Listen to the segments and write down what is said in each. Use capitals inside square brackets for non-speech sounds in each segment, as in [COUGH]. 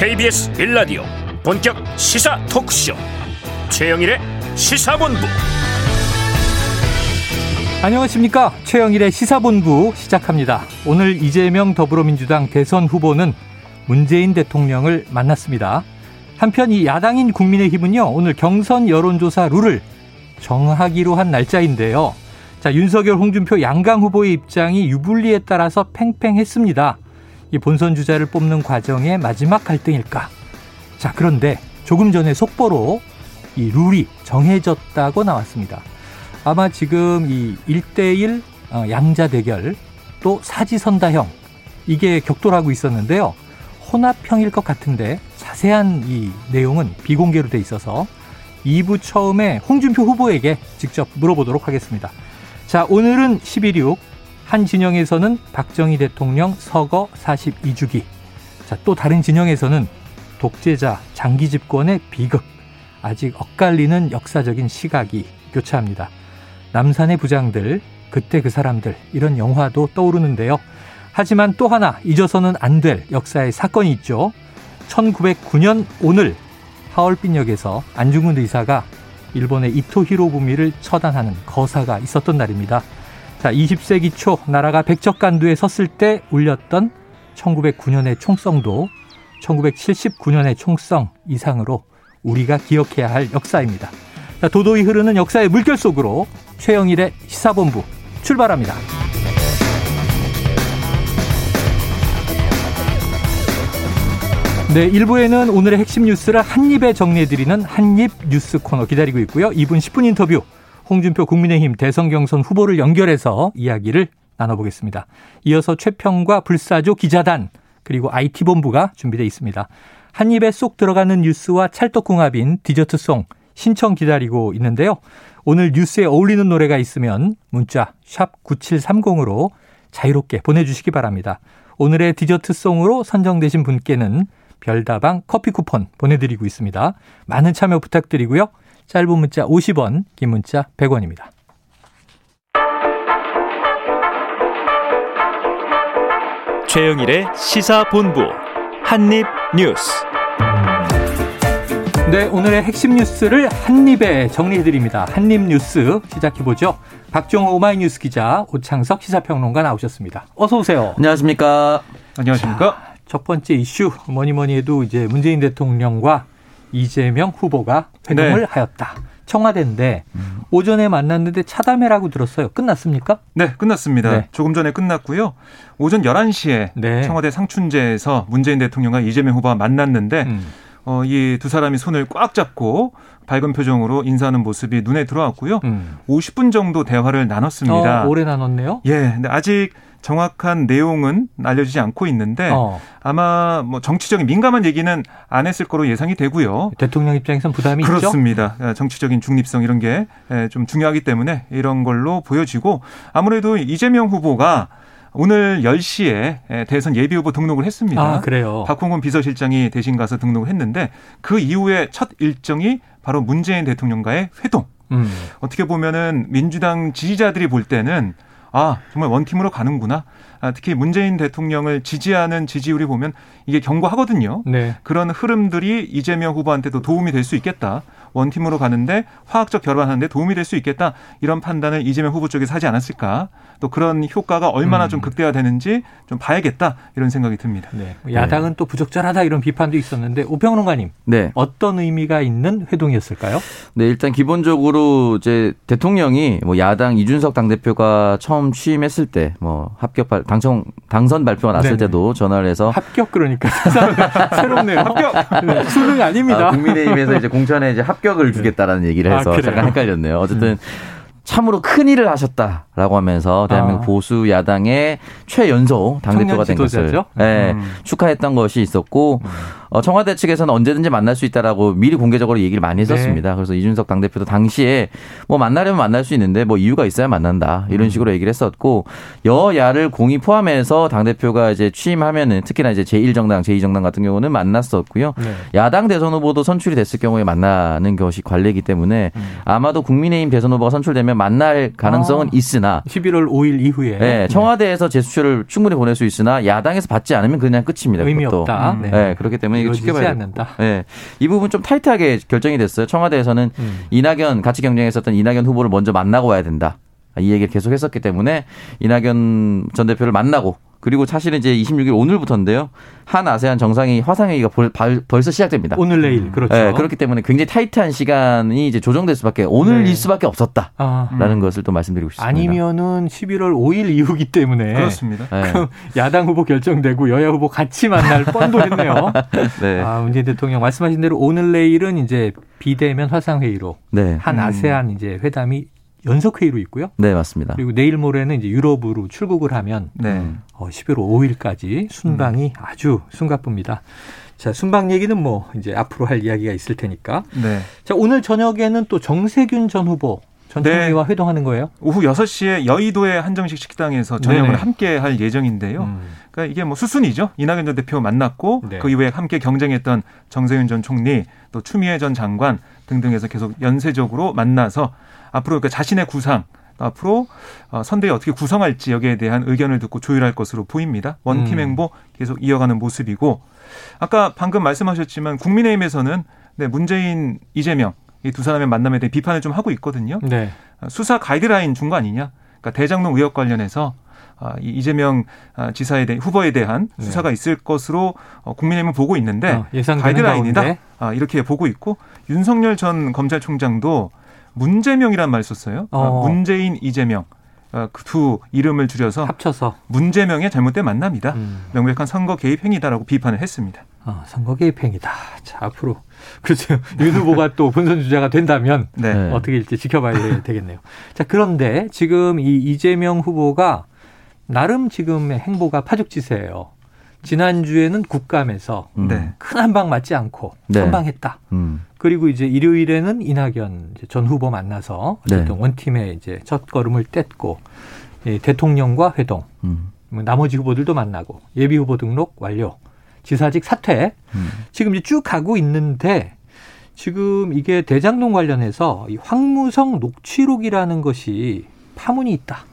KBS 빌라디오 본격 시사 토크쇼. 최영일의 시사본부. 안녕하십니까? 최영일의 시사본부 시작합니다. 오늘 이재명 더불어민주당 대선 후보는 문재인 대통령을 만났습니다. 한편 이 야당인 국민의힘은요 오늘 경선 여론조사 룰을 정하기로 한 날짜인데요. 자 윤석열 홍준표 양강 후보의 입장이 유불리에 따라서 팽팽했습니다 이 본선 주자를 뽑는 과정의 마지막 갈등일까? 자, 그런데 조금 전에 속보로 이 룰이 정해졌다고 나왔습니다. 아마 지금 이 1대1 어, 양자 대결 또 사지선다형 이게 격돌하고 있었는데요. 혼합형일 것 같은데 자세한 이 내용은 비공개로 돼 있어서 2부 처음에 홍준표 후보에게 직접 물어보도록 하겠습니다. 자, 오늘은 11.6 한 진영에서는 박정희 대통령 서거 42주기. 자, 또 다른 진영에서는 독재자 장기 집권의 비극. 아직 엇갈리는 역사적인 시각이 교차합니다. 남산의 부장들, 그때 그 사람들, 이런 영화도 떠오르는데요. 하지만 또 하나 잊어서는 안 될 역사의 사건이 있죠. 1909년 오늘 하얼빈역에서 안중근 의사가 일본의 이토 히로부미를 처단하는 거사가 있었던 날입니다. 자, 20세기 초 나라가 백척간두에 섰을 때 울렸던 1909년의 총성도 1979년의 총성 이상으로 우리가 기억해야 할 역사입니다. 자, 도도히 흐르는 역사의 물결 속으로 최영일의 시사본부 출발합니다. 네, 1부에는 오늘의 핵심 뉴스를 한입에 정리해드리는 한입 뉴스 코너 기다리고 있고요. 2분 10분 인터뷰 홍준표 국민의힘 대선 경선 후보를 연결해서 이야기를 나눠보겠습니다. 이어서 최평과 불사조 기자단 그리고 IT본부가 준비되어 있습니다. 한 입에 쏙 들어가는 뉴스와 찰떡궁합인 디저트송 신청 기다리고 있는데요. 오늘 뉴스에 어울리는 노래가 있으면 문자 샵 9730으로 자유롭게 보내주시기 바랍니다. 오늘의 디저트송으로 선정되신 분께는 별다방 커피 쿠폰 보내드리고 있습니다. 많은 참여 부탁드리고요. 짧은 문자 50원, 긴 문자 100원입니다. 최영일의 시사본부 한입뉴스. 네, 오늘의 핵심 뉴스를 한입에 정리해드립니다. 한입뉴스 시작해보죠. 박정호 오마이뉴스 기자, 오창석 시사평론가 나오셨습니다. 어서 오세요. 안녕하십니까. 안녕하십니까. 자, 첫 번째 이슈 뭐니 뭐니 해도 이제 문재인 대통령과 이재명 후보가 회동을 네. 하였다. 청와대인데 음. 오전에 만났는데 차담회라고 들었어요. 끝났습니까? 네, 끝났습니다. 네. 조금 전에 끝났고요. 오전 11시에 네. 청와대 상춘제에서 문재인 대통령과 이재명 후보가 만났는데 음. 어, 이 두 사람이 손을 꽉 잡고 밝은 표정으로 인사하는 모습이 눈에 들어왔고요. 음. 50분 정도 대화를 나눴습니다. 어, 오래 나눴네요. 예, 근데 아직 정확한 내용은 알려지지 않고 있는데 어. 아마 뭐 정치적인 민감한 얘기는 안 했을 거로 예상이 되고요. 대통령 입장에선 부담이 그렇습니다. 있죠? 그렇습니다. 정치적인 중립성 이런 게 좀 중요하기 때문에 이런 걸로 보여지고 아무래도 이재명 후보가 오늘 10시에 대선 예비 후보 등록을 했습니다. 아, 그래요. 박홍근 비서실장이 대신 가서 등록을 했는데 그 이후에 첫 일정이 바로 문재인 대통령과의 회동. 음. 어떻게 보면은 민주당 지지자들이 볼 때는 아, 정말 원팀으로 가는구나. 아, 특히 문재인 대통령을 지지하는 지지율이 보면 이게 견고하거든요. 네. 그런 흐름들이 이재명 후보한테도 도움이 될 수 있겠다. 원팀으로 가는데 화학적 결합하는데 도움이 될 수 있겠다. 이런 판단을 이재명 후보 쪽에서 하지 않았을까. 또 그런 효과가 얼마나 음. 좀 극대화되는지 좀 봐야겠다. 이런 생각이 듭니다. 네. 야당은 네. 또 부적절하다 이런 비판도 있었는데 오평론가님. 네. 어떤 의미가 있는 회동이었을까요? 네. 일단 기본적으로 이제 대통령이 뭐 야당 이준석 당 대표가 처음 취임했을 때 뭐 합격 발, 당첨 당선 발표가 났을 네네. 때도 전화를 해서 합격 그러니까 [LAUGHS] 새롭네요. [LAUGHS] 합격. 네. 수능 아닙니다. 아, 국민의힘에서 이제 공천에 이제 합 합격을 주겠다라는 얘기를 아, 해서 아, 잠깐 헷갈렸네요. 어쨌든 음. 참으로 큰 일을 하셨다라고 하면서 대한민국 아. 보수 야당의 최연소 당대표가 된 것을 네, 음. 축하했던 것이 있었고 음. 어, 청와대 측에서는 언제든지 만날 수 있다라고 미리 공개적으로 얘기를 많이 했었습니다. 네. 그래서 이준석 당대표도 당시에 뭐 만나려면 만날 수 있는데 뭐 이유가 있어야 만난다 이런 음. 식으로 얘기를 했었고 여야를 공이 포함해서 당대표가 이제 취임하면은 특히나 이제 제1정당, 제2정당 같은 경우는 만났었고요. 네. 야당 대선 후보도 선출이 됐을 경우에 만나는 것이 관례이기 때문에 음. 아마도 국민의힘 대선 후보가 선출되면 만날 가능성은 아, 있으나 11월 5일 이후에 네, 청와대에서 제수처를 충분히 보낼 수 있으나 야당에서 받지 않으면 그냥 끝입니다. 의미 그것도. 없다. 음. 네. 네. 그렇기 때문에 이거 지켜봐야 않는다. 네. 이 부분 좀 타이트하게 결정이 됐어요. 청와대에서는 음. 이낙연 같이 경쟁했었던 이낙연 후보를 먼저 만나고 와야 된다. 이 얘기를 계속 했었기 때문에 이낙연 전 대표를 만나고 그리고 사실은 이제 26일 오늘부터인데요. 한 아세안 정상이 화상회의가 벌, 벌써 시작됩니다. 오늘 내일 그렇죠. 네, 그렇기 때문에 굉장히 타이트한 시간이 이제 조정될 수밖에 오늘일 네. 수밖에 없었다라는 아. 것을 또 말씀드리고 싶습니다. 아니면은 11월 5일 이후기 때문에 그렇습니다. 네. 야당 후보 결정되고 여야 후보 같이 만날 뻔도 했네요. [LAUGHS] 네. 아, 문재인 대통령 말씀하신 대로 오늘 내일은 이제 비대면 화상회의로 네. 한 음. 아세안 이제 회담이 연속 회의로 있고요. 네, 맞습니다. 그리고 내일 모레는 이제 유럽으로 출국을 하면 네. 어, 11월 5일까지 순방이 음. 아주 숨가쁩니다. 자, 순방 얘기는 뭐 이제 앞으로 할 이야기가 있을 테니까. 네. 자, 오늘 저녁에는 또 정세균 전 후보 전 총리와 네. 회동하는 거예요? 오후 6시에 여의도의 한정식 식당에서 저녁을 네네. 함께 할 예정인데요. 음. 그러니까 이게 뭐 수순이죠. 이낙연 전 대표 만났고 네. 그 이후에 함께 경쟁했던 정세윤 전 총리 또 추미애 전 장관 등등해서 계속 연쇄적으로 만나서 앞으로 그 자신의 구상 앞으로 어, 선대위 어떻게 구성할지 여기에 대한 의견을 듣고 조율할 것으로 보입니다. 원팀 음. 행보 계속 이어가는 모습이고 아까 방금 말씀하셨지만 국민의힘에서는 네, 문재인 이재명 이 두 사람의 만남에 대해 비판을 좀 하고 있거든요. 네. 수사 가이드라인 준 거 아니냐? 그러니까 대장동 의혹 관련해서 아, 이재명 아, 지사에 대한 후보에 대한 네. 수사가 있을 것으로 어, 국민의힘은 보고 있는데 어, 가이드라인이다 아, 이렇게 보고 있고 윤석열 전 검찰총장도 문재명이란 말 썼어요. 아, 어. 문재인 이재명. 아, 그두 이름을 줄여서 합쳐서 문재명의 잘못된 만남이다. 음. 명백한 선거 개입 행위다라고 비판을 했습니다. 아, 선거 개입 행위다. 자, 앞으로 [LAUGHS] 그렇죠. 윤 후보가 또 본선 주자가 된다면 네. 어떻게 일지 지켜봐야 되겠네요. 자, 그런데 지금 이 이재명 후보가 나름 지금의 행보가 파죽지세예요. 지난주에는 국감에서 음. 네. 큰 한 방 맞지 않고 네. 선방했다. 음. 그리고 이제 일요일에는 이낙연 전 후보 만나서 어쨌든 네. 원팀의 이제 첫 걸음을 뗐고 예, 대통령과 회동, 음. 뭐 나머지 후보들도 만나고 예비 후보 등록 완료, 지사직 사퇴. 음. 지금 이제 쭉 가고 있는데 지금 이게 대장동 관련해서 이 황무성 녹취록이라는 것이 파문이 있다.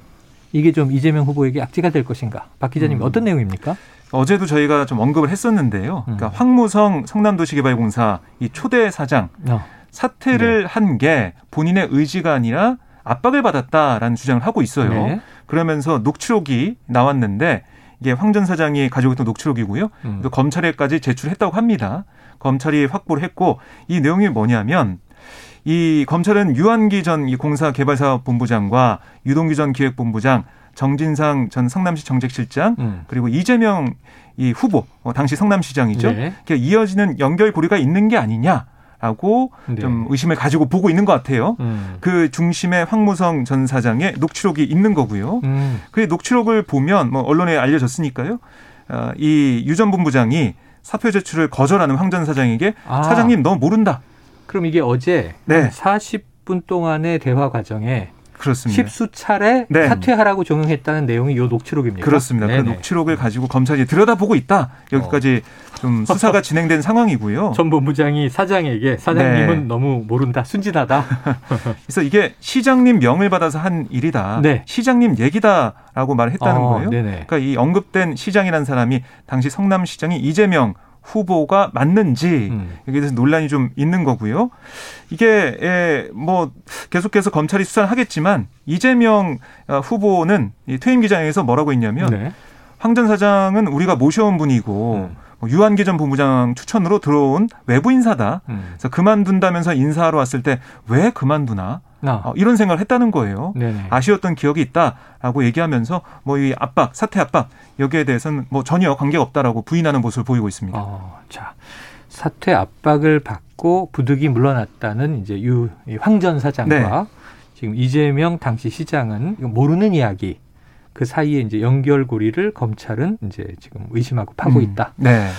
이게 좀 이재명 후보에게 악재가 될 것인가? 박 기자님 음. 어떤 내용입니까? 어제도 저희가 좀 언급을 했었는데요. 음. 그러니까 황무성 성남도시개발공사 이 초대 사장 어. 사퇴를 네. 한게 본인의 의지가 아니라 압박을 받았다라는 주장을 하고 있어요. 네. 그러면서 녹취록이 나왔는데 이게 황 전 사장이 가지고 있던 녹취록이고요. 음. 또 검찰에까지 제출했다고 합니다. 검찰이 확보를 했고 이 내용이 뭐냐면 이 검찰은 유한기 전이 공사 개발사업 본부장과 유동규 전 기획본부장 정진상 전 성남시 정책실장 음. 그리고 이재명 이 후보 어, 당시 성남시장이죠. 네. 이어지는 연결 고리가 있는 게 아니냐. 라고 네. 좀 의심을 가지고 보고 있는 것 같아요. 음. 그 중심에 황무성 전 사장의 녹취록이 있는 거고요. 음. 그 녹취록을 보면 뭐 언론에 알려졌으니까요. 어, 이유 전 본부장이 사표 제출을 거절하는 황 전 사장에게 아. 사장님 너 모른다. 그럼 이게 어제 네. 40분 동안의 대화 과정에 그렇습니다. 십수 차례 네. 사퇴하라고 정응했다는 내용이 이 녹취록입니다. 그렇습니다. 네네. 그 녹취록을 가지고 검찰이 들여다보고 있다. 여기까지 어. 좀 수사가 [LAUGHS] 진행된 상황이고요. 전 본부장이 사장에게 사장님은 네. 너무 모른다, 순진하다. [LAUGHS] 그래서 이게 시장님 명을 받아서 한 일이다. 네. 시장님 얘기다라고 말했다는 어, 거예요. 네네. 그러니까 이 언급된 시장이라는 사람이 당시 성남시장이 이재명 후보가 맞는지 음. 여기에 대해서 논란이 좀 있는 거고요. 이게 예, 뭐 계속해서 검찰이 수사를 하겠지만 이재명 어, 후보는 이 퇴임 기자회에서 뭐라고 했냐면 네. 황전 사장은 우리가 모셔온 분이고 음. 뭐 유한기 전 본부장 추천으로 들어온 외부 인사다. 음. 그래서 그만둔다면서 인사하러 왔을 때 왜 그만두나? 아. 어, 이런 생각을 했다는 거예요. 네네. 아쉬웠던 기억이 있다라고 얘기하면서 뭐 이 압박, 사퇴 압박 여기에 대해서는 뭐 전혀 관계가 없다라고 부인하는 모습을 보이고 있습니다. 어, 자, 사퇴 압박을 받고 부득이 물러났다는 이제 유 황전 사장과 네. 지금 이재명 당시 시장은 모르는 이야기. 그 사이에 이제 연결고리를 검찰은 이제 지금 의심하고 파고 음. 있다. 네.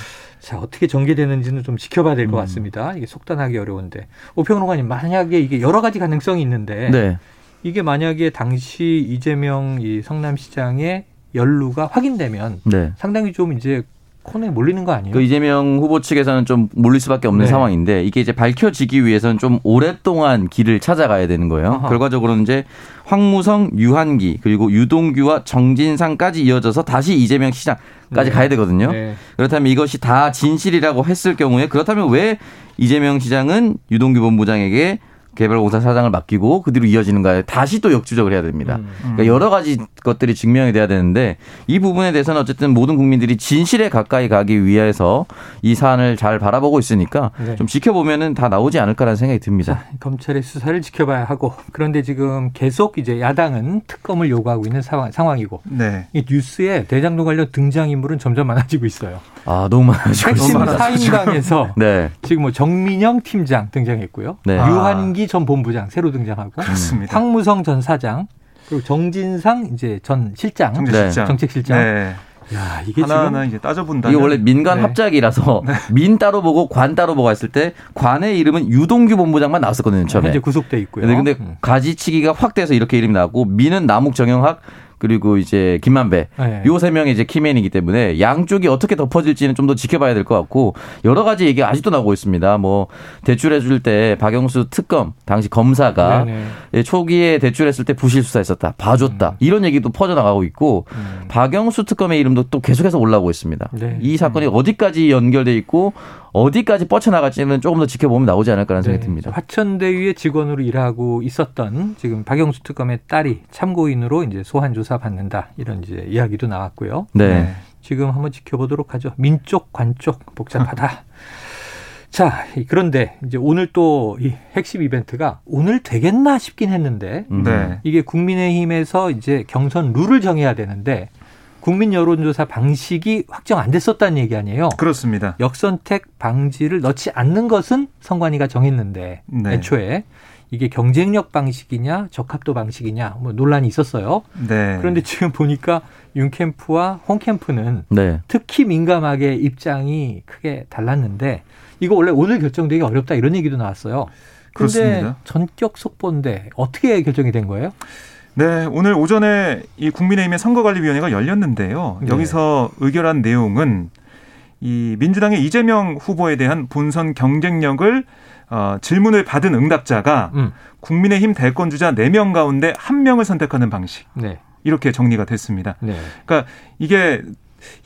자, 어떻게 전개되는지는 좀 지켜봐야 될것 음. 같습니다. 이게 속단하기 어려운데. 오평론가님, 만약에 이게 여러 가지 가능성이 있는데 네. 이게 만약에 당시 이재명 이 성남시장의 연루가 확인되면 네. 상당히 좀 이제 코너에 몰리는 거 아니에요? 그 이재명 후보 측에서는 좀 몰릴 수밖에 없는 네. 상황인데 이게 이제 밝혀지기 위해서는 좀 오랫동안 길을 찾아가야 되는 거예요. 어허. 결과적으로는 이제 황무성, 유한기 그리고 유동규와 정진상까지 이어져서 다시 이재명 시장까지 네. 가야 되거든요. 네. 그렇다면 이것이 다 진실이라고 했을 경우에 그렇다면 왜 이재명 시장은 유동규 본부장에게 개발공사 사장을 맡기고 그 뒤로 이어지는가에 다시 또 역주적을 해야 됩니다. 음. 그러니까 여러 가지 것들이 증명이 돼야 되는데 이 부분에 대해서는 어쨌든 모든 국민들이 진실에 가까이 가기 위해서 이 사안을 잘 바라보고 있으니까 네. 좀 지켜보면은 다 나오지 않을까라는 생각이 듭니다. 자, 검찰의 수사를 지켜봐야 하고 그런데 지금 계속 이제 야당은 특검을 요구하고 있는 상황, 상황이고 네. 이 뉴스에 대장동 관련 등장 인물은 점점 많아지고 있어요. 아 너무 많아지고 핵심 사인당에서 [LAUGHS] 네. 지금 뭐 정민영 팀장 등장했고요. 네. 유한기 전 본부장 새로 등장하고 그렇습니다. 황무성 전 사장 그리고 정진상 이제 전 실장, 정책실장, 정책실장. 네. 야, 이게 하나하나 이제 따져본다. 이게 원래 민간 네. 합작이라서 [LAUGHS] 네. 민 따로 보고 관 따로 보고 했을 때 관의 이름은 유동규 본부장만 나왔었거든요. 처음에. 현재 구속돼 있고요. 근데, 근데 음. 가지치기가 확 돼서 이렇게 이름이 나왔고 민은 남욱 정영학 그리고 이제 김만배 네. 요세 명이 이제 키맨이기 때문에 양쪽이 어떻게 덮어질지는 좀 더 지켜봐야 될 것 같고 여러 가지 얘기가 아직도 나오고 있습니다. 뭐 대출해 줄 때 박영수 특검 당시 검사가. 예, 초기에 대출했을 때 부실 수사했었다 봐줬다 음. 이런 얘기도 퍼져나가고 있고 음. 박영수 특검의 이름도 또 계속해서 올라오고 있습니다. 네. 이 사건이 음. 어디까지 연결돼 있고 어디까지 뻗쳐나갈지는 조금 더 지켜보면 나오지 않을까라는 생각이 네. 듭니다. 화천대유의 직원으로 일하고 있었던 지금 박영수 특검의 딸이 참고인으로 이제 소환 조사 받는다 이런 이제 이야기도 나왔고요. 네. 네. 지금 한번 지켜보도록 하죠. 민쪽 관쪽 복잡하다. [LAUGHS] 자, 그런데 이제 오늘 또 이 핵심 이벤트가 오늘 되겠나 싶긴 했는데 네. 이게 국민의힘에서 이제 경선 룰을 정해야 되는데 국민 여론조사 방식이 확정 안 됐었다는 얘기 아니에요? 그렇습니다. 역선택 방지를 넣지 않는 것은 선관위가 정했는데 네. 애초에 이게 경쟁력 방식이냐 적합도 방식이냐 뭐 논란이 있었어요. 네. 그런데 지금 보니까 윤 캠프와 홍 캠프는 네. 특히 민감하게 입장이 크게 달랐는데 이거 원래 오늘 결정되기 어렵다 이런 얘기도 나왔어요. 그런데 전격 속보인데 어떻게 결정이 된 거예요? 네, 오늘 오전에 이 국민의힘의 선거관리위원회가 열렸는데요. 네. 여기서 의결한 내용은 이 민주당의 이재명 후보에 대한 본선 경쟁력을 어, 질문을 받은 응답자가 음. 국민의힘 대권 주자 4명 가운데 1명을 선택하는 방식. 네. 이렇게 정리가 됐습니다. 네. 그러니까 이게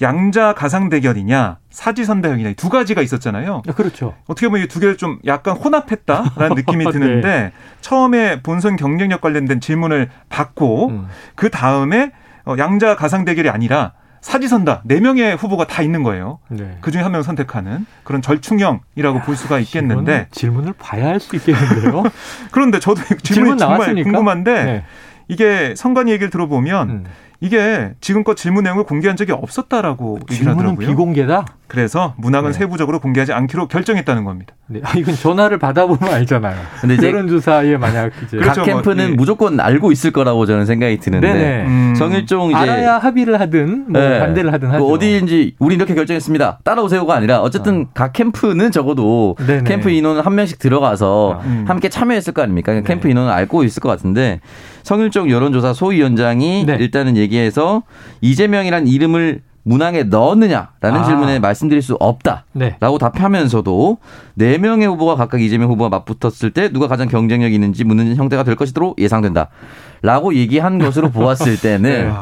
양자 가상 대결이냐 사지선 대결이냐 두 가지가 있었잖아요. 아, 그렇죠. 어떻게 보면 이 두 개를 좀 약간 혼합했다라는 [LAUGHS] 느낌이 네. 드는데 처음에 본선 경쟁력 관련된 질문을 받고 음. 그 다음에 어, 양자 가상 대결이 아니라 사지선다 네 명의 후보가 다 있는 거예요. 네. 그 중에 한 명 선택하는 그런 절충형이라고 야, 볼 수가 있겠는데 질문을 봐야 할 수 있겠는데요. [LAUGHS] 그런데 저도 질문이 질문 정말? 궁금한데 네. 이게 선관위 얘기를 들어보면 음. 이게 지금껏 질문 내용을 공개한 적이 없었다라고 얘기를 하더라고요. 비공개다? 그래서 문항은 네. 세부적으로 공개하지 않기로 결정했다는 겁니다. 네. 아, 이건 전화를 받아보면 알잖아요. 근데 이제 여론조사에 만약 이제 그렇죠. 각 캠프는 뭐, 네. 무조건 알고 있을 거라고 저는 생각이 드는데 음. 정일종 이제 알아야 합의를 하든 뭐 네. 반대를 하든 그 하죠. 그 어디인지 우리 이렇게 결정했습니다. 따라오세요가 아니라 어쨌든 어. 각 캠프는 적어도 네네. 캠프 인원 한 명씩 들어가서 음. 함께 참여했을 거 아닙니까? 그러니까 캠프 인원은 알고 있을 것 같은데 성일종 여론조사 소위원장이 네. 일단은 얘기해서 이재명이란 이름을 문항에 넣었느냐라는 아. 질문에 말씀드릴 수 없다라고 네. 답하면서도 네 명의 후보가 각각 이재명 후보가 맞붙었을 때 누가 가장 경쟁력 있는지 묻는 형태가 될 것으로 예상된다라고 얘기한 것으로 [LAUGHS] 보았을 때는 네.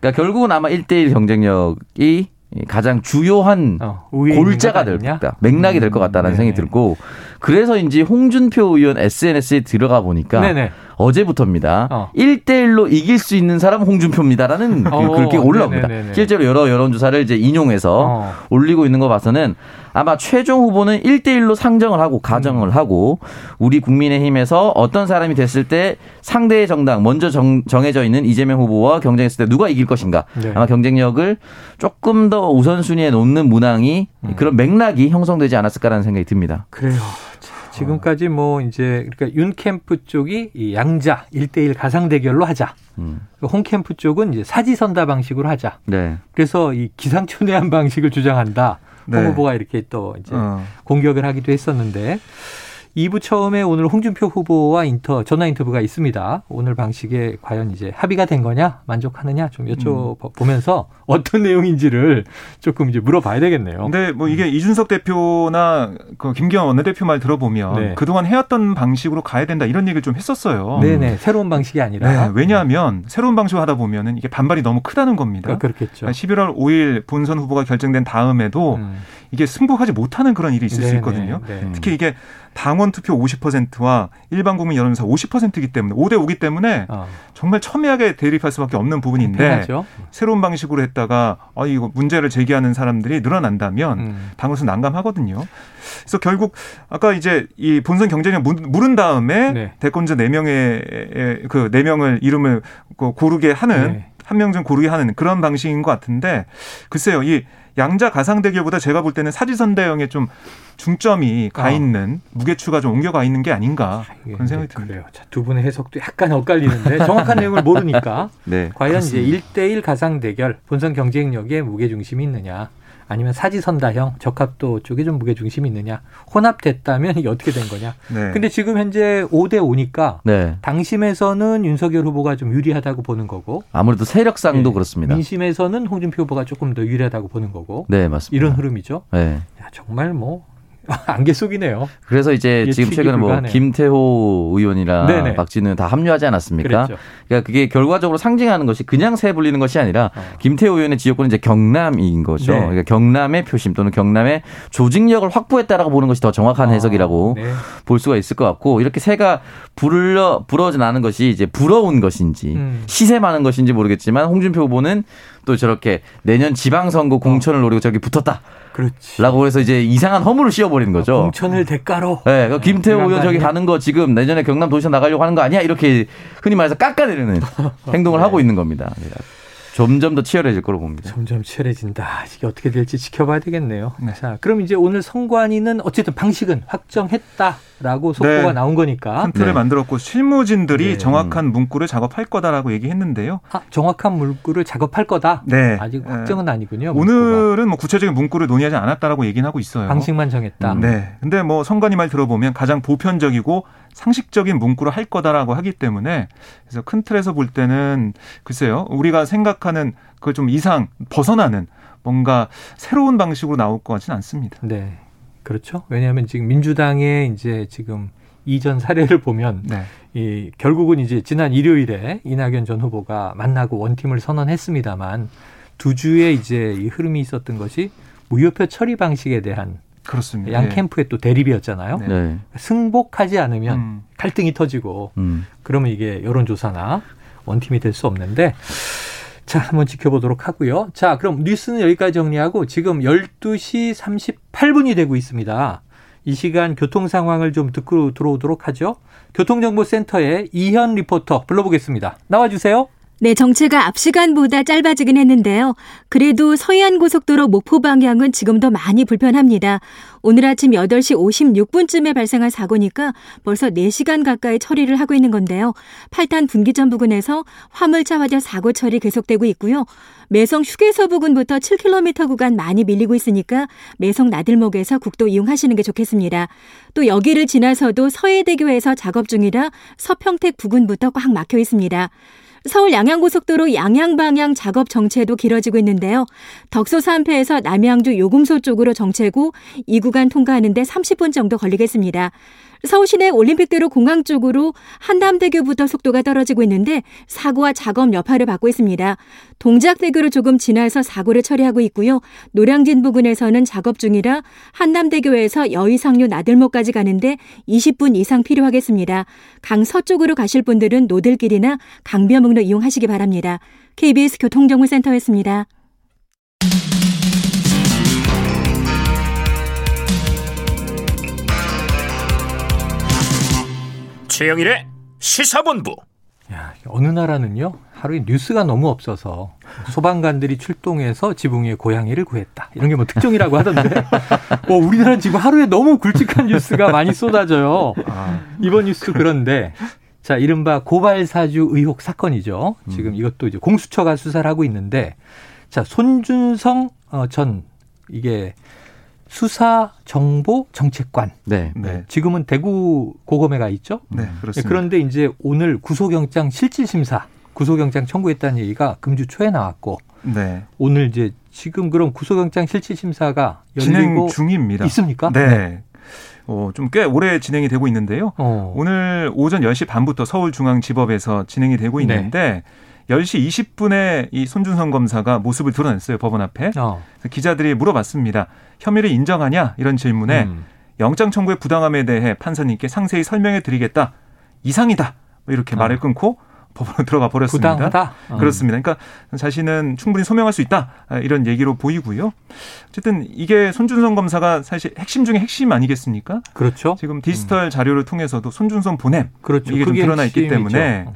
그러니까 결국은 아마 1대1 경쟁력이 가장 주요한 어, 골자가 될 거다. 맥락이 될 것 같다라는 음, 생각이 들고 그래서인지 홍준표 의원 SNS에 들어가 보니까 네네. 어제부터입니다. 어. 1대1로 이길 수 있는 사람은 홍준표입니다라는 어. 그렇게 올라옵니다. 네네네네. 실제로 여러 여론조사를 이제 인용해서 어. 올리고 있는 거 봐서는 아마 최종 후보는 1대1로 상정을 하고 가정을 음. 하고 우리 국민의힘에서 어떤 사람이 됐을 때 상대의 정당 먼저 정, 정해져 있는 이재명 후보와 경쟁했을 때 누가 이길 것인가 네. 아마 경쟁력을 조금 더 우선순위에 놓는 문항이 음. 그런 맥락이 형성되지 않았을까라는 생각이 듭니다. 그래요. 지금까지 뭐 이제 그러니까 윤 캠프 쪽이 이 양자 1대1 가상 대결로 하자. 음. 홍 캠프 쪽은 이제 사지선다 방식으로 하자. 네. 그래서 이 기상천외한 [LAUGHS] 방식을 주장한다. 네. 홍 후보가 이렇게 또 이제 어. 공격을 하기도 했었는데 2부 처음에 오늘 홍준표 후보와 인터 전화 인터뷰가 있습니다. 오늘 방식에 과연 이제 합의가 된 거냐 만족하느냐 좀 여쭤보면서 음. 어떤 내용인지를 조금 이제 물어봐야 되겠네요. 근데 뭐 이게 음. 이준석 대표나 그 김기현 원내대표 말 들어보면 네. 그동안 해왔던 방식으로 가야 된다 이런 얘기를 좀 했었어요. 네네 새로운 방식이 아니라 네, 왜냐하면 새로운 방식으로 하다 보면은 이게 반발이 너무 크다는 겁니다. 아, 그렇겠죠. 11월 5일 본선 후보가 결정된 다음에도 음. 이게 승복하지 못하는 그런 일이 있을 네네. 수 있거든요. 네. 특히 이게 당원 투표 50%와 일반 국민 여론조사 50%이기 때문에 5대 5기 때문에 어. 정말 첨예하게 대립할 수밖에 없는 부분인데 편하죠. 새로운 방식으로 했다가 어 이거 문제를 제기하는 사람들이 늘어난다면 음. 당으로서 난감하거든요. 그래서 결국 아까 이제 이 본선 경쟁력 물은 다음에 네. 대권자 4명의 그 4명을 이름을 그 고르게 하는 네. 한 명 좀 고르게 하는 그런 방식인 것 같은데 글쎄요 이 양자 가상 대결보다 제가 볼 때는 사지선 대형에 좀 중점이 가 아. 있는 어. 무게추가 좀 옮겨가 있는 게 아닌가 아, 그런 생각이 듭니다. 자, 두 분의 해석도 약간 엇갈리는데 정확한 [LAUGHS] 내용을 모르니까 네, 과연 그렇습니다. 이제 1대1 가상 대결 본선 경쟁력에 무게 중심이 있느냐 아니면 사지선다형 적합도 쪽에 좀 무게 중심이 있느냐 혼합됐다면 이게 어떻게 된 거냐. 네. 근데 지금 현재 5대 5니까 네. 당심에서는 윤석열 후보가 좀 유리하다고 보는 거고 아무래도 세력상도 네. 그렇습니다. 민심에서는 홍준표 후보가 조금 더 유리하다고 보는 거고. 네, 맞습니다. 이런 흐름이죠. 네. 야, 정말 뭐 [LAUGHS] 안개 속이네요. 그래서 이제 지금 최근에 뭐 불가하네요. 김태호 의원이랑 네네. 박진우 다 합류하지 않았습니까? 그랬죠. 그러니까 그게 결과적으로 상징하는 것이 그냥 새 불리는 것이 아니라 어. 김태호 의원의 지역구는 이제 경남인 거죠. 네. 그러니까 경남의 표심 또는 경남의 조직력을 확보했다라고 보는 것이 더 정확한 아, 해석이라고 네. 볼 수가 있을 것 같고 이렇게 새가 불러 불어져 나는 것이 이제 부러운 것인지 음. 시세 많은 것인지 모르겠지만 홍준표 후보는 또 저렇게 내년 지방선거 공천을 노리고 저렇게 붙었다. 그렇지. 라고 해서 이제 이상한 허물을 씌워버리는 거죠. 공천을 대가로. 네. 그러니까 김태호 의원 저기 가는 거 지금 내년에 경남 도시에 나가려고 하는 거 아니야? 이렇게 흔히 말해서 깎아내리는 [LAUGHS] 행동을 네. 하고 있는 겁니다. 점점 더 치열해질 거로 봅니다. 점점 치열해진다. 이게 어떻게 될지 지켜봐야 되겠네요. 네. 자, 그럼 이제 오늘 선관위는 어쨌든 방식은 확정했다라고 속보가 네. 나온 거니까. 큰 틀을 네. 만들었고 실무진들이 네. 정확한 문구를 작업할 거다라고 얘기했는데요. 아, 정확한 문구를 작업할 거다. 네. 아직 네. 확정은 아니군요. 오늘은 뭐 구체적인 문구를 논의하지 않았다라고 얘기는 하고 있어요. 방식만 정했다. 음. 네. 근데 뭐 선관위 말 들어보면 가장 보편적이고 상식적인 문구로 할 거다라고 하기 때문에 그래서 큰 틀에서 볼 때는 글쎄요 우리가 생각하는 그 좀 이상 벗어나는 뭔가 새로운 방식으로 나올 것 같지는 않습니다. 네, 그렇죠. 왜냐하면 지금 민주당의 이제 지금 이전 사례를 보면 네. 이 결국은 이제 지난 일요일에 이낙연 전 후보가 만나고 원팀을 선언했습니다만 두 주에 이제 이 흐름이 있었던 것이 무효표 처리 방식에 대한 그렇습니다. 양 네. 캠프의 또 대립이었잖아요. 네. 승복하지 않으면 음. 갈등이 터지고 음. 그러면 이게 여론조사나 원팀이 될 수 없는데 자, 한번 지켜보도록 하고요. 자, 그럼 뉴스는 여기까지 정리하고 지금 12시 38분이 되고 있습니다. 이 시간 교통 상황을 좀 듣고 들어오도록 하죠. 교통정보센터의 이현 리포터 불러보겠습니다. 나와주세요. 네, 정체가 앞 시간보다 짧아지긴 했는데요. 그래도 서해안 고속도로 목포 방향은 지금도 많이 불편합니다. 오늘 아침 8시 56분쯤에 발생한 사고니까 벌써 4시간 가까이 처리를 하고 있는 건데요. 8탄 분기점 부근에서 화물차 화재 사고 처리 계속되고 있고요. 매성 휴게소 부근부터 7km 구간 많이 밀리고 있으니까 매성 나들목에서 국도 이용하시는 게 좋겠습니다. 또 여기를 지나서도 서해대교에서 작업 중이라 서평택 부근부터 꽉 막혀 있습니다. 서울 양양고속도로 양양방향 작업 정체도 길어지고 있는데요. 덕소 산패에서 남양주 요금소 쪽으로 정체고 이 구간 통과하는데 30분 정도 걸리겠습니다. 서울시내 올림픽대로 공항 쪽으로 한담대교부터 속도가 떨어지고 있는데 사고와 작업 여파를 받고 있습니다. 동작대교를 조금 지나서 사고를 처리하고 있고요. 노량진 부근에서는 작업 중이라 한남대교에서 여의상류 나들목까지 가는데 20분 이상 필요하겠습니다. 강 서쪽으로 가실 분들은 노들길이나 강변북로 이용하시기 바랍니다. KBS 교통정보센터였습니다. 최영일의 시사본부. 야, 어느 나라는요? 하루에 뉴스가 너무 없어서 소방관들이 출동해서 지붕 위에 고양이를 구했다. 이런 게 뭐 특종이라고 하던데. 어, [LAUGHS] 우리나라는 지금 하루에 너무 굵직한 뉴스가 많이 쏟아져요. 아. 이번 뉴스 그런데. 자 이른바 고발 사주 의혹 사건이죠. 지금 음. 이것도 이제 공수처가 수사를 하고 있는데. 자 손준성 어, 전 이게 수사 정보 정책관. 네. 네. 지금은 대구 고검에 가 있죠. 네, 그렇습니다. 그런데 이제 오늘 구속영장 실질 심사 구속영장 청구했다는 얘기가 금주 초에 나왔고. 네. 오늘 이제 지금 그럼 구속영장 실질 심사가 진행 중입니다. 있습니까? 네. 어, 좀 꽤 오래 진행이 되고 있는데요. 어. 오늘 오전 10시 반부터 서울중앙지법에서 진행이 되고 네. 있는데 네. 10시 20분에 이 손준성 검사가 모습을 드러냈어요. 법원 앞에. 어. 기자들이 물어봤습니다. 혐의를 인정하냐? 이런 질문에 음. 영장 청구의 부당함에 대해 판사님께 상세히 설명해 드리겠다. 이상이다. 뭐 이렇게 어. 말을 끊고 법원으로 들어가 버렸습니다. 부당하다? 어. 그렇습니다. 그러니까 자신은 충분히 소명할 수 있다 이런 얘기로 보이고요. 어쨌든 이게 손준성 검사가 사실 핵심 중에 핵심 아니겠습니까? 그렇죠. 지금 디지털 음. 자료를 통해서도 손준성 보냄 그렇죠. 이게 좀 드러나 있기 때문에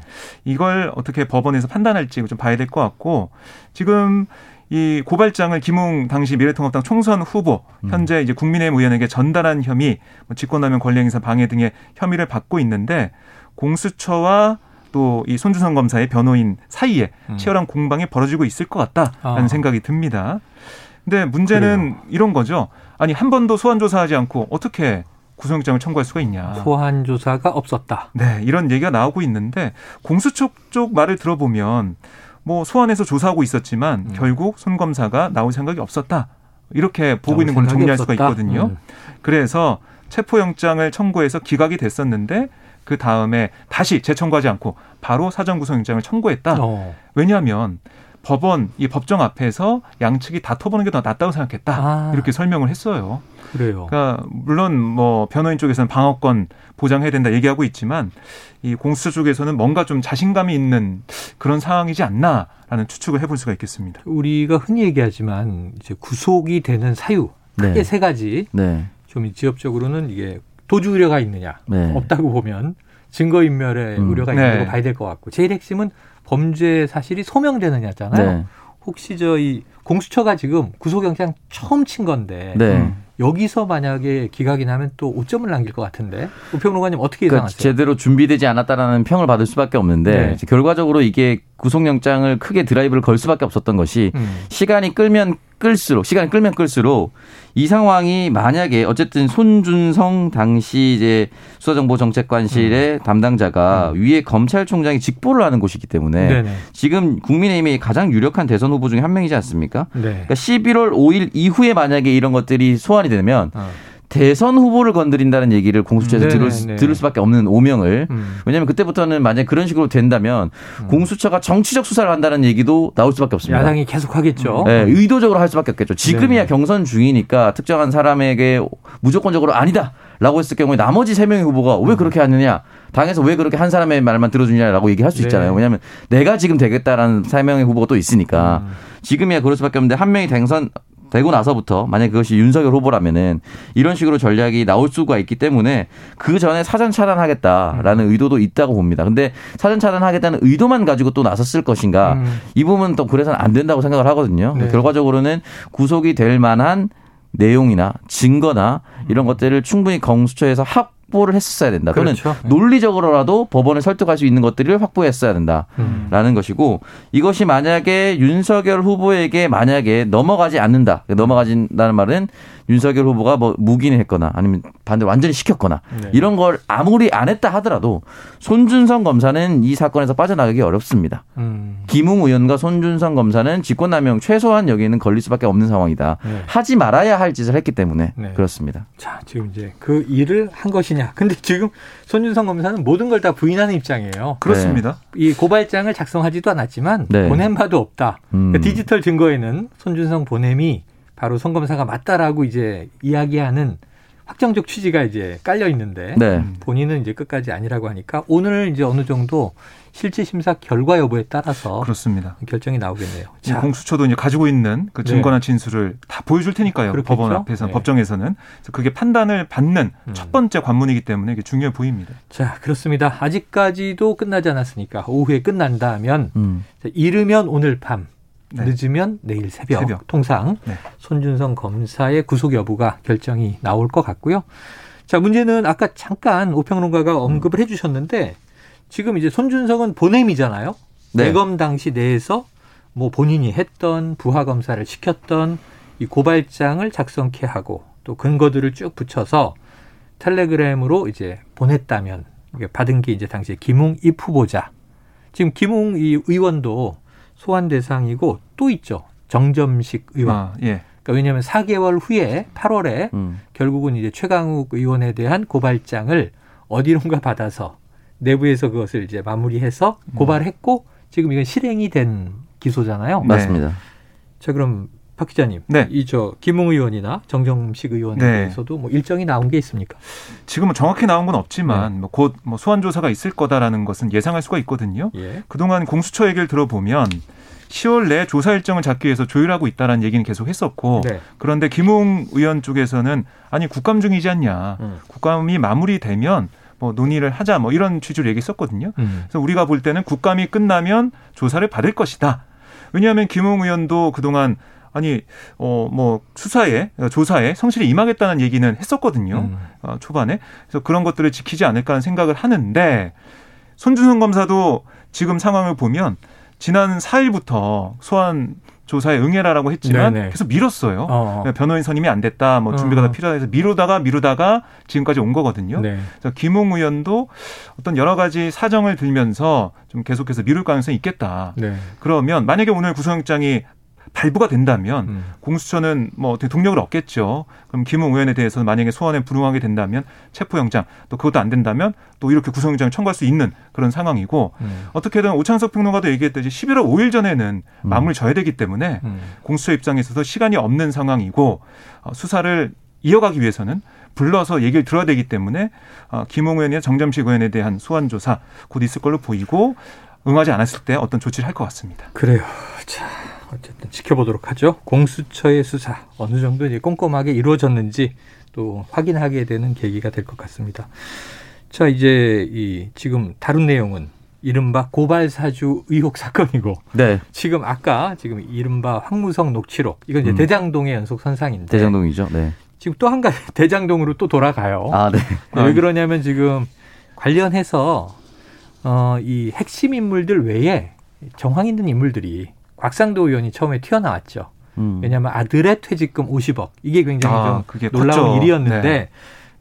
이걸 어떻게 법원에서 판단할지 좀 봐야 될 것 같고 지금 이 고발장을 김웅 당시 미래통합당 총선 후보 음. 현재 이제 국민의힘 의원에게 전달한 혐의, 뭐 직권남용 권리행사 방해 등의 혐의를 받고 있는데 공수처와 또 이 손주성 검사의 변호인 사이에 음. 치열한 공방이 벌어지고 있을 것 같다라는 아. 생각이 듭니다. 근데 문제는 그래요. 이런 거죠. 아니 한 번도 소환 조사하지 않고 어떻게 구속영장을 청구할 수가 있냐. 소환 조사가 없었다. 네, 이런 얘기가 나오고 있는데 공수처 쪽 말을 들어보면 뭐 소환해서 조사하고 있었지만 음. 결국 손 검사가 나올 생각이 없었다. 이렇게 보고 있는 걸 정리할 없었다? 수가 있거든요. 음. 그래서 체포영장을 청구해서 기각이 됐었는데 그 다음에 다시 재청구하지 않고 바로 사전 구속영장을 청구했다. 어. 왜냐하면 법원 이 법정 앞에서 양측이 다퉈보는 게 더 낫다고 생각했다. 아. 이렇게 설명을 했어요. 그래요. 그러니까 물론 뭐 변호인 쪽에서는 방어권 보장해야 된다 얘기하고 있지만 이 공수처 쪽에서는 뭔가 좀 자신감이 있는 그런 상황이지 않나라는 추측을 해볼 수가 있겠습니다. 우리가 흔히 얘기하지만 이제 구속이 되는 사유 크게 네. 세 가지. 네. 좀 지역적으로는 이게 도주 우려가 있느냐 네. 없다고 보면 증거 인멸의 음. 우려가 있는 네. 거 봐야 될 것 같고 제일 핵심은 범죄 사실이 소명되느냐잖아요. 네. 혹시 저희 공수처가 지금 구속영장 처음 친 건데 네. 여기서 만약에 기각이 나면 또 5점을 남길 것 같은데 우평론가님 어떻게 그러니까 예상하세요? 그러니까 제대로 준비되지 않았다라는 평을 받을 수밖에 없는데 네. 결과적으로 이게 구속영장을 크게 드라이브를 걸 수밖에 없었던 것이 음. 시간이 끌면 끌수록 시간이 끌면 끌수록 이 상황이 만약에 어쨌든 손준성 당시 이제 수사정보정책관실의 음. 담당자가 음. 위에 검찰총장이 직보를 하는 곳이기 때문에 네네. 지금 국민의힘의 가장 유력한 대선 후보 중에 한 명이지 않습니까? 네. 그러니까 11월 5일 이후에 만약에 이런 것들이 소환이 되면 어. 대선 후보를 건드린다는 얘기를 공수처에서 들을, 네. 들을 수밖에 없는 오명을 음. 왜냐하면 그때부터는 만약 에 그런 식으로 된다면 음. 공수처가 정치적 수사를 한다는 얘기도 나올 수밖에 없습니다. 야당이 계속 하겠죠. 네, 의도적으로 할 수밖에 없겠죠. 지금이야 네. 경선 중이니까 특정한 사람에게 무조건적으로 아니다 라고 했을 경우에 나머지 세 명의 후보가 왜 그렇게 하느냐 당에서 왜 그렇게 한 사람의 말만 들어주냐라고 얘기할 수 네. 있잖아요. 왜냐하면 내가 지금 되겠다라는 세 명의 후보가 또 있으니까 음. 지금이야 그럴 수밖에 없는데 한 명이 당선 되고 나서부터 만약 그것이 윤석열 후보라면은 이런 식으로 전략이 나올 수가 있기 때문에 그 전에 사전 차단하겠다라는 음. 의도도 있다고 봅니다. 근데 사전 차단하겠다는 의도만 가지고 또 나섰을 것인가 음. 이 부분은 또 그래서는 안 된다고 생각을 하거든요. 네. 결과적으로는 구속이 될 만한 내용이나 증거나 이런 것들을 충분히 공수처에서 합 확보를 했었어야 된다. 또는 그렇죠. 네. 논리적으로라도 법원을 설득할 수 있는 것들을 확보했어야 된다라는 음. 것이고 이것이 만약에 윤석열 후보에게 만약에 넘어가지 않는다. 넘어가진다는 말은 윤석열 후보가 뭐 무기를 했거나 아니면 반대로 완전히 시켰거나 네. 이런 걸 아무리 안 했다 하더라도 손준성 검사는 이 사건에서 빠져나가기 어렵습니다. 음. 김웅 의원과 손준성 검사는 직권남용 최소한 여기는 걸릴 수밖에 없는 상황이다. 네. 하지 말아야 할 짓을 했기 때문에 네. 그렇습니다. 자, 지금 이제 그 일을 한 것이냐. 근데 지금 손준성 검사는 모든 걸 다 부인하는 입장이에요. 그렇습니다. 네. 이 고발장을 작성하지도 않았지만 네. 보낸 바도 없다. 음. 그러니까 디지털 증거에는 손준성 보냄이 바로 송 검사가 맞다라고 이제 이야기하는 확정적 취지가 이제 깔려 있는데 네. 본인은 이제 끝까지 아니라고 하니까 오늘 이제 어느 정도 실제 심사 결과 여부에 따라서 그렇습니다. 결정이 나오겠네요. 자. 공수처도 이제 가지고 있는 그 증거나 네. 진술을 다 보여줄 테니까요. 그렇겠죠? 법원 앞에서 네. 법정에서는 그래서 그게 판단을 받는 음. 첫 번째 관문이기 때문에 이게 중요해 보입니다. 자 그렇습니다. 아직까지도 끝나지 않았으니까 오후에 끝난다면 음. 이르면 오늘 밤 네. 늦으면 내일 새벽, 새벽. 통상 네. 손준성 검사의 구속 여부가 결정이 나올 것 같고요. 자, 문제는 아까 잠깐 오평론가가 언급을 해 주셨는데 지금 이제 손준성은 보냄이잖아요. 네. 내검 당시 내에서 뭐 본인이 했던 부하 검사를 시켰던 이 고발장을 작성케 하고 또 근거들을 쭉 붙여서 텔레그램으로 이제 보냈다면 받은 게 이제 당시에 김웅 입 후보자. 지금 김웅 이 의원도 소환 대상이고 또 있죠. 정점식 의원. 아, 예. 그러니까 왜냐하면 4개월 후에 8월에 음. 결국은 이제 최강욱 의원에 대한 고발장을 어디론가 받아서 내부에서 그것을 이제 마무리해서 음. 고발했고 지금 이건 실행이 된 기소잖아요. 네. 맞습니다. 자 그럼 박 기자님, 네. 이저 김웅 의원이나 정정식 의원에 네. 대해서도 뭐 일정이 나온 게 있습니까? 지금은 정확히 나온 건 없지만 네. 뭐 곧뭐 뭐 소환 조사가 있을 거다라는 것은 예상할 수가 있거든요. 예. 그동안 공수처 얘기를 들어보면 10월 내 조사 일정을 잡기 위해서 조율하고 있다라는 얘기는 계속 했었고 네. 그런데 김웅 의원 쪽에서는 아니 국감 중이지 않냐. 음. 국감이 마무리되면 뭐 논의를 하자 뭐 이런 취지로 얘기했었거든요. 음. 그래서 우리가 볼 때는 국감이 끝나면 조사를 받을 것이다. 왜냐하면 김웅 의원도 그동안 아니 어 뭐 수사에 조사에 성실히 임하겠다는 얘기는 했었거든요. 음. 어, 초반에 그래서 그런 것들을 지키지 않을까 하는 생각을 하는데 손준성 검사도 지금 상황을 보면 지난 4일부터 소환 조사에 응해라라고 했지만 네네. 계속 밀었어요. 어어. 어. 변호인 선임이 안 됐다, 뭐 준비가 어. 더 필요하다 해서 미루다가 미루다가 지금까지 온 거거든요. 네. 그래서 김웅 의원도 어떤 여러 가지 사정을 들면서 좀 계속해서 미룰 가능성이 있겠다. 네. 그러면 만약에 오늘 구속영장이 발부가 된다면 음. 공수처는 뭐 어떻게 동력을 얻겠죠. 그럼 김웅 의원에 대해서 만약에 소환에 불응하게 된다면 체포영장 또 그것도 안 된다면 또 이렇게 구속영장을 청구할 수 있는 그런 상황이고 음. 어떻게든 오창석 평론가도 얘기했듯이 11월 5일 전에는 음. 마무리 져야 되기 때문에 음. 공수처 입장에 있어서 시간이 없는 상황이고 어, 수사를 이어가기 위해서는 불러서 얘기를 들어야 되기 때문에 어, 김웅 의원이나 정점식 의원에 대한 소환 조사 곧 있을 걸로 보이고 응하지 않았을 때 어떤 조치를 할 것 같습니다. 그래요. 자. 어쨌든 지켜보도록 하죠. 공수처의 수사 어느 정도 이제 꼼꼼하게 이루어졌는지 또 확인하게 되는 계기가 될 것 같습니다. 자, 이제 이 지금 다룬 내용은 이른바 고발 사주 의혹 사건이고 네. 지금 아까 지금 이른바 황무성 녹취록 이건 이제 음. 대장동의 연속 선상인데 대장동이죠. 네. 지금 또 한 가지 [LAUGHS] 대장동으로 또 돌아가요. 아, 네. 왜 그러냐면 지금 관련해서 어, 이 핵심 인물들 외에 정황 있는 인물들이 곽상도 의원이 처음에 튀어나왔죠. 음. 왜냐하면 아들의 퇴직금 50억 이게 굉장히 아, 좀 놀라운 컸죠. 일이었는데 네.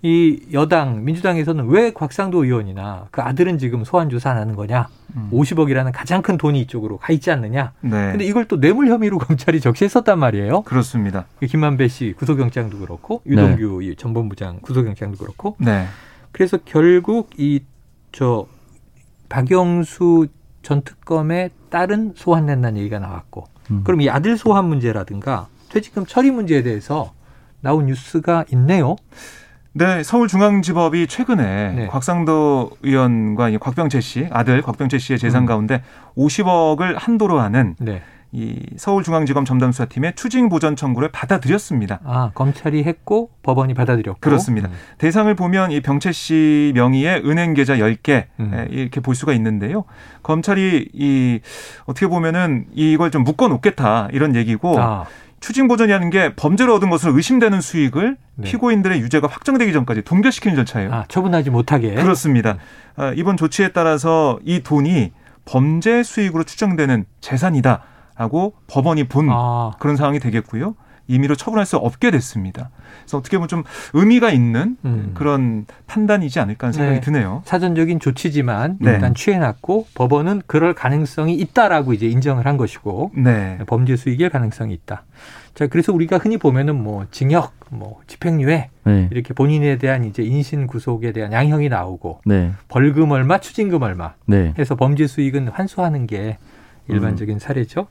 이 여당 민주당에서는 왜 곽상도 의원이나 그 아들은 지금 소환 조사 안 하는 거냐? 음. 50억이라는 가장 큰 돈이 이쪽으로 가 있지 않느냐? 네. 근데 이걸 또 뇌물 혐의로 [LAUGHS] 검찰이 적시했었단 말이에요. 그렇습니다. 그 김만배 씨 구속영장도 그렇고 유동규 네. 전 본부장 구속영장도 그렇고. 네. 그래서 결국 이 저 박영수 전 특검에 따른 소환된다는 얘기가 나왔고 음. 그럼 이 아들 소환 문제라든가 퇴직금 처리 문제에 대해서 나온 뉴스가 있네요. 네, 서울중앙지법이 최근에 네. 곽상도 의원과 곽병채 씨 아들 곽병채 씨의 재산 음. 가운데 50억을 한도로 하는 네. 이 서울중앙지검 전담수사팀의 추징 보전 청구를 받아들였습니다. 아 검찰이 했고 법원이 받아들였고 그렇습니다. 음. 대상을 보면 이 병채 씨 명의의 은행 계좌 10개 음. 이렇게 볼 수가 있는데요. 검찰이 이 어떻게 보면은 이걸 좀 묶어 놓겠다 이런 얘기고 아. 추징 보전이라는 게 범죄로 얻은 것으로 의심되는 수익을 네. 피고인들의 유죄가 확정되기 전까지 동결시키는 절차예요. 아, 처분하지 못하게. 그렇습니다. 아, 이번 조치에 따라서 이 돈이 범죄 수익으로 추정되는 재산이다. 하고 법원이 본 아. 그런 상황이 되겠고요. 임의로 처분할 수 없게 됐습니다. 그래서 어떻게 보면 좀 의미가 있는 음. 그런 판단이지 않을까 하는 생각이 네. 드네요. 사전적인 조치지만 네. 일단 취해놨고 법원은 그럴 가능성이 있다라고 이제 인정을 한 것이고 네. 범죄 수익의 가능성이 있다. 자 그래서 우리가 흔히 보면은 뭐 징역, 뭐 집행유예 네. 이렇게 본인에 대한 이제 인신 구속에 대한 양형이 나오고 네. 벌금 얼마, 추징금 얼마 네. 해서 범죄 수익은 환수하는 게 일반적인 음. 사례죠.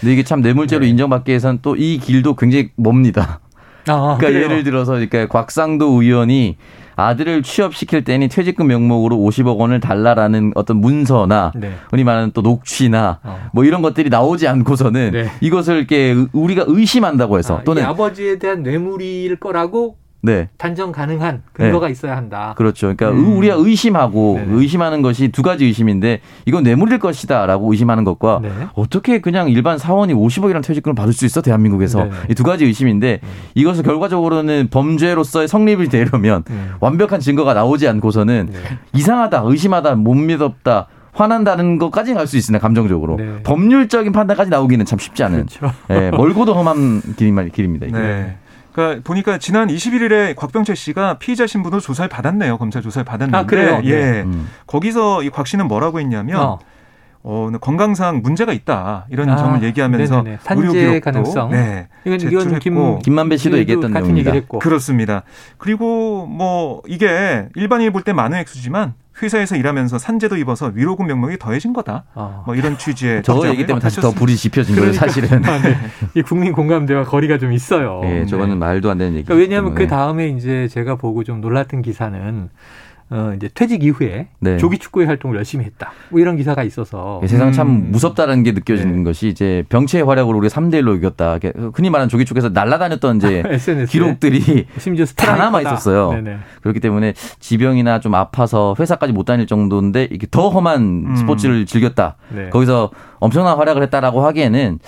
근데 이게 참 뇌물죄로 네. 인정받기 위해서는 또 이 길도 굉장히 멉니다. 아, [LAUGHS] 그러니까 그래요? 예를 들어서 그러니까 곽상도 의원이 아들을 취업시킬 때니 퇴직금 명목으로 50억 원을 달라라는 어떤 문서나 네. 흔히 말하는 또 녹취나 어. 뭐 이런 것들이 나오지 않고서는 네. 이것을 이렇게 우리가 의심한다고 해서 아, 또는 아버지에 대한 뇌물일 거라고 네. 단정 가능한 근거가 네. 있어야 한다. 그렇죠. 그러니까 음. 우리가 의심하고 네네. 의심하는 것이 두 가지 의심인데 이건 뇌물일 것이다라고 의심하는 것과 네. 어떻게 그냥 일반 사원이 50억이라는 퇴직금을 받을 수 있어 대한민국에서 이 두 가지 의심인데 음. 이것을 결과적으로는 범죄로서의 성립이 되려면 음. 완벽한 증거가 나오지 않고서는 네. 이상하다, 의심하다, 못 믿었다. 화난다는 것까지는 갈수 있으나 감정적으로 네. 법률적인 판단까지 나오기는 참 쉽지 않은 그렇죠. 예, 멀고도 험한 길입니다. 네. 그러니까 보니까 지난 21일에 곽병철 씨가 피의자 신분으로 조사를 받았네요. 검찰 조사를 받았는데. 아, 그래요? 예. 네. 음. 거기서 이 곽 씨는 뭐라고 했냐면 어. 어, 건강상 문제가 있다 이런 아, 점을 얘기하면서 의료 기록도 가능성. 네, 이건 이건 김, 김만배 씨도 얘기했던 내용입니다. 그렇습니다. 그리고 뭐 이게 일반인이 볼 때 많은 액수지만 회사에서 일하면서 산재도 입어서 위로금 명목이 더해진 거다. 아. 뭐 이런 취지의 [LAUGHS] 저 얘기 때문에 다시 더 불이 지펴진 그러니까, 거예요, 사실은. [LAUGHS] 아, 네. 이 국민 공감대와 거리가 좀 있어요. 네, 저거는 네. 말도 안 되는 얘기. 그러니까 왜냐하면 그 다음에 이제 제가 보고 좀 놀랐던 기사는 어, 이제 퇴직 이후에 네. 조기 축구의 활동을 열심히 했다. 뭐 이런 기사가 있어서 네, 세상 참 음. 무섭다는 게 느껴지는 네. 것이 이제 병체의 활약으로 우리가 3대 1로 이겼다. 흔히 말하는 조기 축구에서 날아다녔던 이제 [LAUGHS] 기록들이 [LAUGHS] 심지어 다 남아 있었어요. 네네. 그렇기 때문에 지병이나 좀 아파서 회사까지 못 다닐 정도인데 이게 더 험한 음. 스포츠를 즐겼다. 네. 거기서 엄청난 활약을 했다라고 하기에는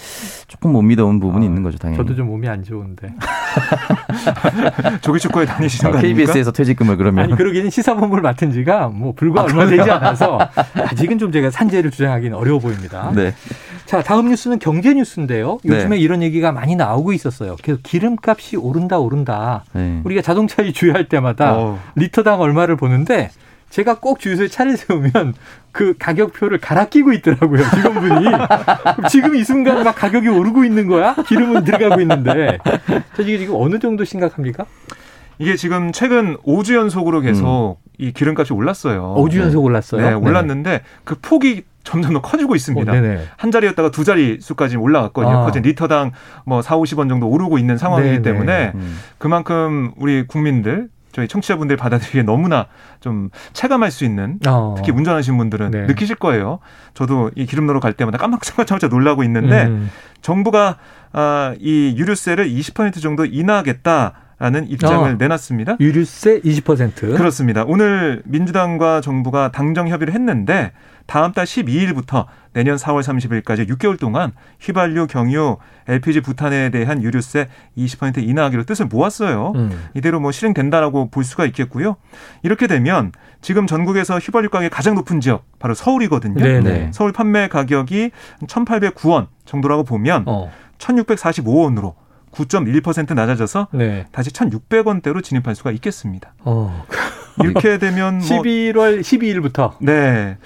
조금 못 믿어온 부분이 아, 있는 거죠, 당연히. 저도 좀 몸이 안 좋은데. [LAUGHS] 조기 축구에 다니시는 거 KBS에서 퇴직금을 그러면. 아니, 그러기는 시사본부를 맡은 지가 뭐 불과 아, 얼마 되지 않아서 아직은 좀 제가 산재를 주장하기는 어려워 보입니다. 네. 자, 다음 뉴스는 경제 뉴스인데요. 요즘에 네. 이런 얘기가 많이 나오고 있었어요. 계속 기름값이 오른다, 오른다. 네. 우리가 자동차에 주유할 때마다 어. 리터당 얼마를 보는데 제가 꼭 주유소에 차를 [LAUGHS] 세우면 그 가격표를 갈아 끼고 있더라고요, 직원분이. 지금 이 순간 막 가격이 오르고 있는 거야? 기름은 들어가고 있는데. 저 이게 지금 어느 정도 심각합니까? 이게 지금 최근 5주 연속으로 계속 음. 이 기름값이 올랐어요. 5주 연속 올랐어요? 네, 올랐는데 네네. 그 폭이 점점 더 커지고 있습니다. 어, 한 자리였다가 두 자리 수까지 올라갔거든요. 아. 리터당 뭐 4, 50원 정도 오르고 있는 상황이기 네네. 때문에 음. 그만큼 우리 국민들 저희 청취자분들 받아들이기에 너무나 좀 체감할 수 있는 어. 특히 운전하시는 분들은 네. 느끼실 거예요. 저도 이 기름 넣으러 갈 때마다 깜짝깜짝 놀라고 있는데 음. 정부가 아, 이 유류세를 20% 정도 인하하겠다. 라는 입장을 어, 내놨습니다. 유류세 20%. 그렇습니다. 오늘 민주당과 정부가 당정 협의를 했는데 다음 달 12일부터 내년 4월 30일까지 6개월 동안 휘발유, 경유, LPG 부탄에 대한 유류세 20% 인하하기로 뜻을 모았어요. 음. 이대로 뭐 실행된다라고 볼 수가 있겠고요. 이렇게 되면 지금 전국에서 휘발유 가격이 가장 높은 지역 바로 서울이거든요. 네네. 네. 서울 판매 가격이 1,809원 정도라고 보면 어. 1,645원으로 9.1% 낮아져서 네. 다시 1,600원대로 진입할 수가 있겠습니다. 어. 이렇게 되면 뭐 11월 12일부터 네.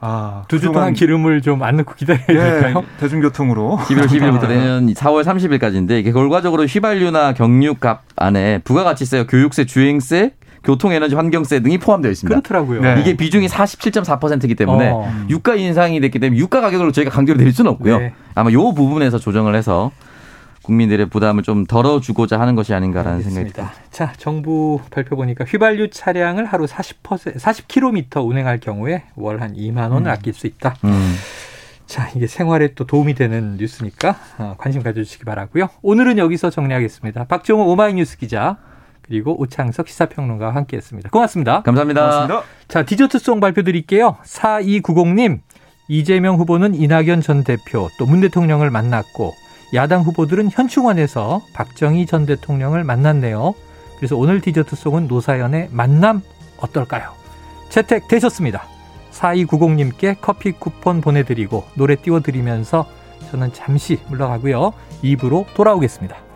아, 두주 동안 기름을 좀 안 넣고 기다려야 예, 될까요? 대중교통으로. 11월 10일부터 [LAUGHS] 내년 4월 30일까지인데 이게 결과적으로 휘발유나 경유값 안에 부가가치세, 교육세, 주행세, 교통에너지 환경세 등이 포함되어 있습니다. 그렇더라고요. 네. 이게 비중이 47.4%이기 때문에 어. 유가 인상이 됐기 때문에 유가 가격으로 저희가 강제로 내릴 수는 없고요. 네. 아마 요 부분에서 조정을 해서 국민들의 부담을 좀 덜어주고자 하는 것이 아닌가라는 알겠습니다. 생각이 듭니다. 자, 정부 발표 보니까 휘발유 차량을 하루 40% 40km 운행할 경우에 월 한 2만 원을 음. 아낄 수 있다. 음. 자, 이게 생활에 또 도움이 되는 뉴스니까 어, 관심 가져주시기 바라고요. 오늘은 여기서 정리하겠습니다. 박정호 오마이뉴스 기자 그리고 오창석 시사평론가와 함께했습니다. 고맙습니다. 감사합니다. 고맙습니다. 자, 디저트송 발표 드릴게요. 4290님 이재명 후보는 이낙연 전 대표 또 문 대통령을 만났고 야당 후보들은 현충원에서 박정희 전 대통령을 만났네요. 그래서 오늘 디저트송은 노사연의 만남 어떨까요? 채택되셨습니다. 4290님께 커피 쿠폰 보내드리고 노래 띄워드리면서 저는 잠시 물러가고요. 입으로 돌아오겠습니다.